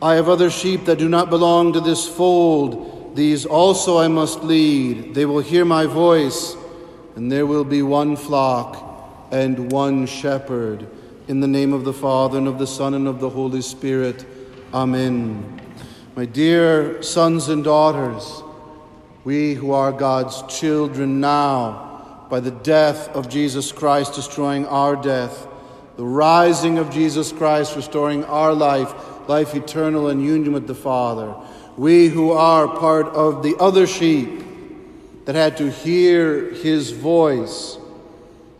I have other sheep that do not belong to this fold. These also I must lead. They will hear my voice, and there will be one flock and one shepherd. In the name of the Father, and of the Son, and of the Holy Spirit. Amen. My dear sons and daughters, we who are God's children now, by the death of Jesus Christ destroying our death, the rising of Jesus Christ restoring our life, life eternal in union with the Father, we who are part of the other sheep that had to hear his voice,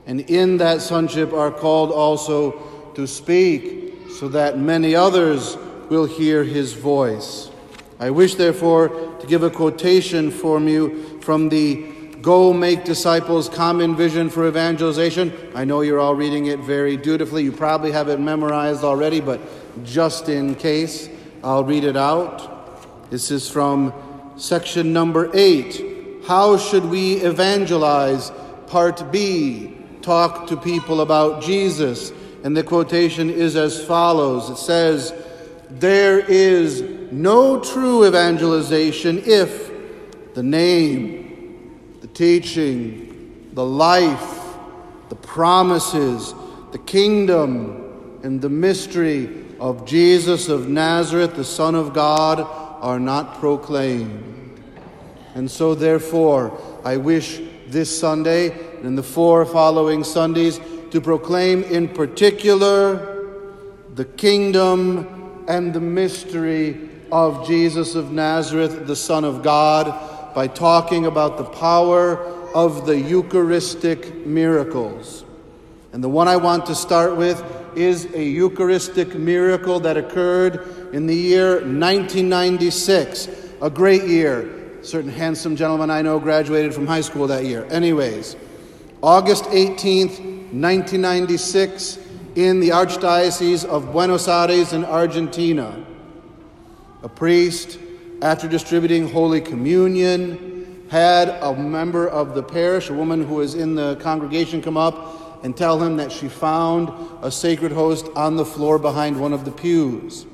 and in that sonship are called also to speak, so that many others will hear his voice. I wish, therefore, to give a quotation from you from the Go Make Disciples Common Vision for Evangelization. I know you're all reading it very dutifully. You probably have it memorized already, but just in case, I'll read it out. This is from section number eight. How should we evangelize? Part B. Talk to people about Jesus. And the quotation is as follows It says, There is no true evangelization if the name, the teaching, the life, the promises, the kingdom, and the mystery of Jesus of Nazareth, the Son of God, are not proclaimed. And so, therefore, I wish this Sunday and the four following Sundays to proclaim in particular the kingdom and the mystery of Jesus of Nazareth, the Son of God, by talking about the power of the Eucharistic miracles. And the one I want to start with is a Eucharistic miracle that occurred in the year 1996, a great year. A certain handsome gentleman I know graduated from high school that year. Anyways, August 18th, 1996, in the Archdiocese of Buenos Aires in Argentina. A priest, after distributing Holy Communion, had a member of the parish, a woman who was in the congregation, come up and tell him that she found a sacred host on the floor behind one of the pews.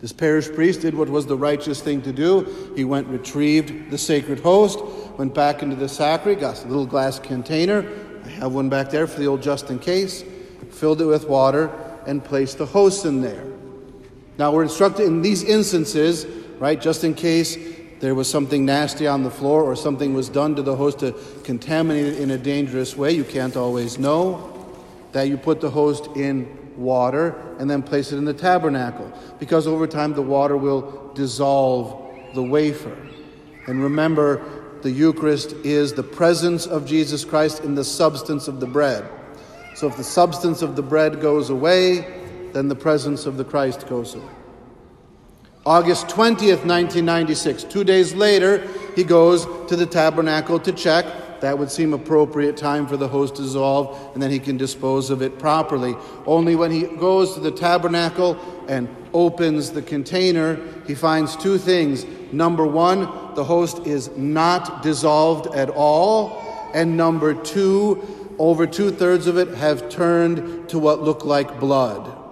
This parish priest did what was the righteous thing to do. He went, retrieved the sacred host, went back into the sacristy, got a little glass container. I have one back there for the old just in case. Filled it with water and placed the host in there. Now we're instructed in these instances, right, just in case there was something nasty on the floor or something was done to the host to contaminate it in a dangerous way, you can't always know, that you put the host in water and then place it in the tabernacle because over time the water will dissolve the wafer. And remember, the Eucharist is the presence of Jesus Christ in the substance of the bread. So if the substance of the bread goes away, then the presence of the Christ goes away. August 20th, 1996, two days later, he goes to the tabernacle to check. That would seem appropriate time for the host to dissolve, and then he can dispose of it properly. Only when he goes to the tabernacle and opens the container, he finds two things. Number one, the host is not dissolved at all. And number two, over two thirds of it have turned to what look like blood.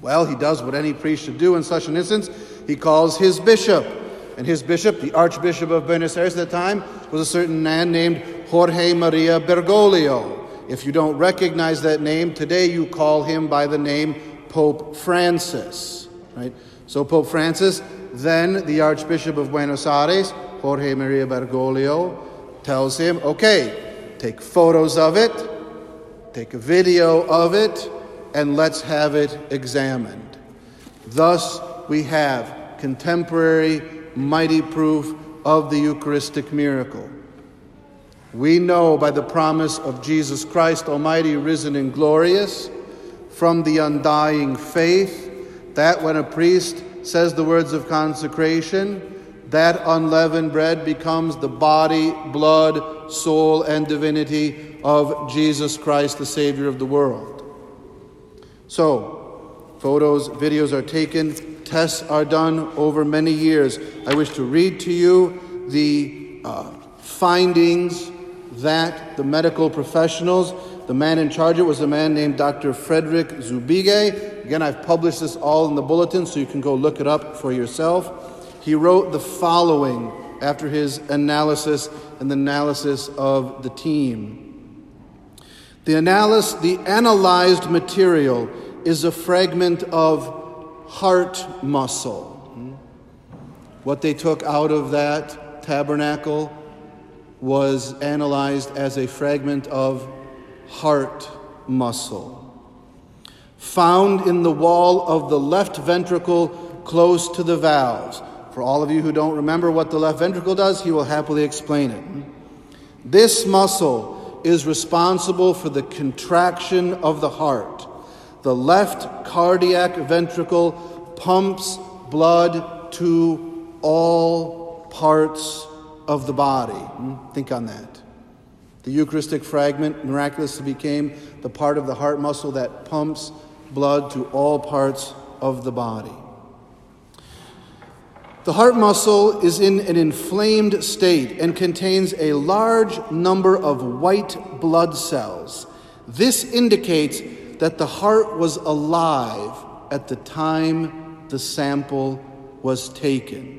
Well, he does what any priest should do in such an instance. He calls his bishop. And his bishop, the Archbishop of Buenos Aires at the time, was a certain man named Jorge Maria Bergoglio. If you don't recognize that name, today you call him by the name Pope Francis. Right? So Pope Francis, then the Archbishop of Buenos Aires, Jorge Maria Bergoglio, tells him, okay, take photos of it, take a video of it, and let's have it examined. Thus, we have contemporary, mighty proof of the Eucharistic miracle. We know by the promise of Jesus Christ Almighty, risen and glorious, from the undying faith, that when a priest says the words of consecration, that unleavened bread becomes the body, blood, soul, and divinity of Jesus Christ, the Savior of the world. So, photos, videos are taken, tests are done over many years. I wish to read to you the uh, findings that the medical professionals, the man in charge it was a man named Dr. Frederick Zugibe, Again, I've published this all in the bulletin so you can go look it up for yourself. He wrote the following after his analysis and the analysis of the team. The, analysis, the analyzed material is a fragment of heart muscle. What they took out of that tabernacle was analyzed as a fragment of heart muscle. Found in the wall of the left ventricle close to the valves. For all of you who don't remember what the left ventricle does, he will happily explain it. This muscle is responsible for the contraction of the heart. The left cardiac ventricle pumps blood to all parts of the body. Hmm? Think on that. The Eucharistic fragment miraculously became the part of the heart muscle that pumps blood to all parts of the body. The heart muscle is in an inflamed state and contains a large number of white blood cells. This indicates that the heart was alive at the time the sample was taken.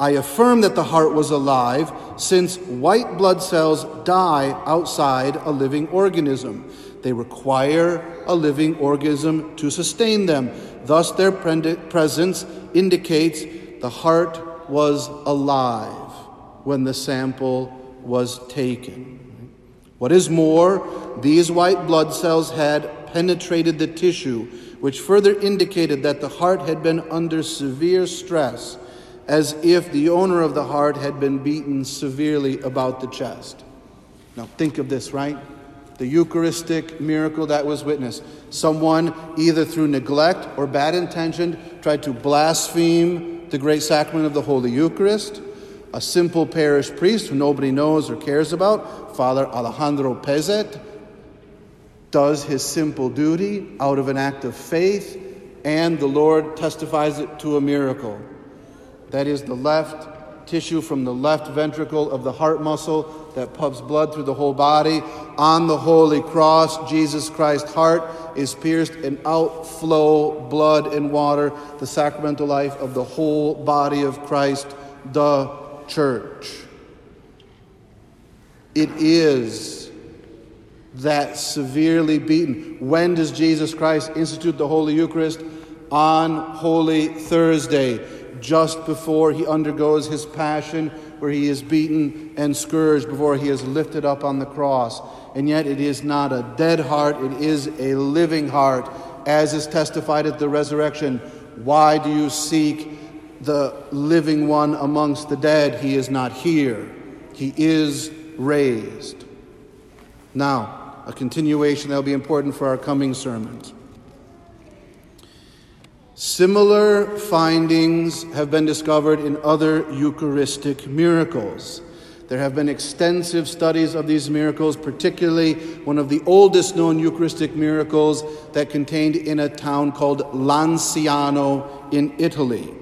I affirm that the heart was alive since white blood cells die outside a living organism. They require a living organism to sustain them. Thus, their presence indicates the heart was alive when the sample was taken. What is more, these white blood cells had penetrated the tissue, which further indicated that the heart had been under severe stress as if the owner of the heart had been beaten severely about the chest. Now, think of this, right? The Eucharistic miracle that was witnessed. Someone, either through neglect or bad intention, tried to blaspheme the great sacrament of the Holy Eucharist. A simple parish priest who nobody knows or cares about, Father Alejandro Pezet, does his simple duty out of an act of faith, and the Lord testifies it to a miracle that is the left tissue from the left ventricle of the heart muscle that pumps blood through the whole body. On the holy cross, Jesus Christ's heart is pierced and outflow blood and water, the sacramental life of the whole body of Christ, the church. It is that severely beaten. When does Jesus Christ institute the Holy Eucharist? On Holy Thursday just before he undergoes his passion, where he is beaten and scourged, before he is lifted up on the cross. And yet it is not a dead heart, it is a living heart, as is testified at the resurrection. Why do you seek the living one amongst the dead? He is not here, he is raised. Now, a continuation that will be important for our coming sermons. Similar findings have been discovered in other Eucharistic miracles. There have been extensive studies of these miracles, particularly one of the oldest known Eucharistic miracles that contained in a town called Lanciano in Italy.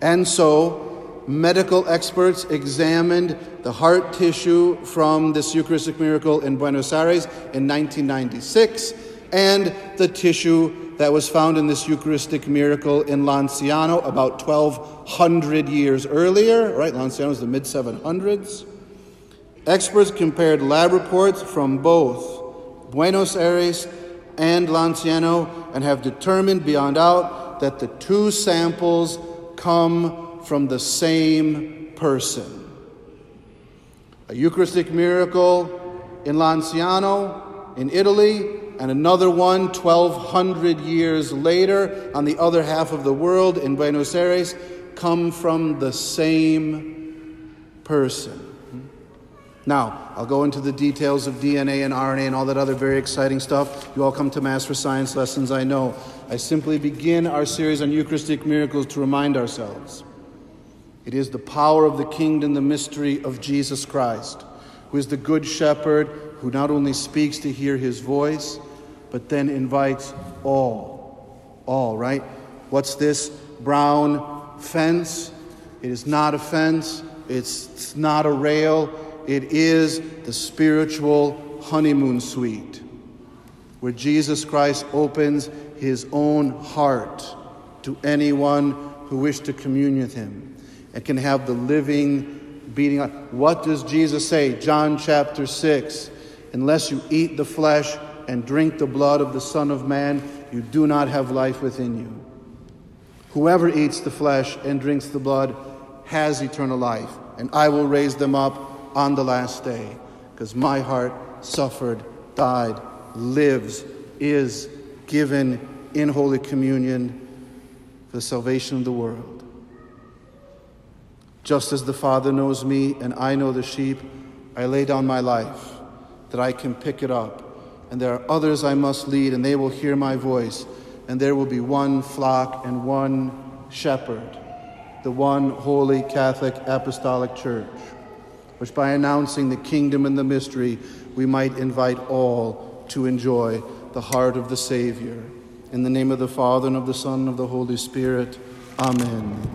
And so, medical experts examined the heart tissue from this Eucharistic miracle in Buenos Aires in 1996 and the tissue that was found in this Eucharistic miracle in Lanciano about 1200 years earlier, right? Lanciano is the mid 700s. Experts compared lab reports from both Buenos Aires and Lanciano and have determined beyond doubt that the two samples come from the same person. A Eucharistic miracle in Lanciano, in Italy, and another one 1200 years later on the other half of the world in Buenos Aires come from the same person. Now, I'll go into the details of DNA and RNA and all that other very exciting stuff. You all come to Mass for science lessons, I know. I simply begin our series on Eucharistic miracles to remind ourselves it is the power of the kingdom, the mystery of Jesus Christ, who is the good shepherd who not only speaks to hear his voice, but then invites all. All, right? What's this brown fence? It is not a fence, it's, it's not a rail, it is the spiritual honeymoon suite where Jesus Christ opens his own heart to anyone who wished to commune with him and can have the living beating. What does Jesus say? John chapter 6. Unless you eat the flesh and drink the blood of the Son of Man, you do not have life within you. Whoever eats the flesh and drinks the blood has eternal life, and I will raise them up on the last day, because my heart suffered, died, lives, is given in Holy Communion for the salvation of the world. Just as the Father knows me and I know the sheep, I lay down my life that I can pick it up. And there are others I must lead, and they will hear my voice, and there will be one flock and one shepherd, the one holy Catholic Apostolic Church, which by announcing the kingdom and the mystery, we might invite all to enjoy the heart of the Savior. In the name of the Father, and of the Son, and of the Holy Spirit, Amen.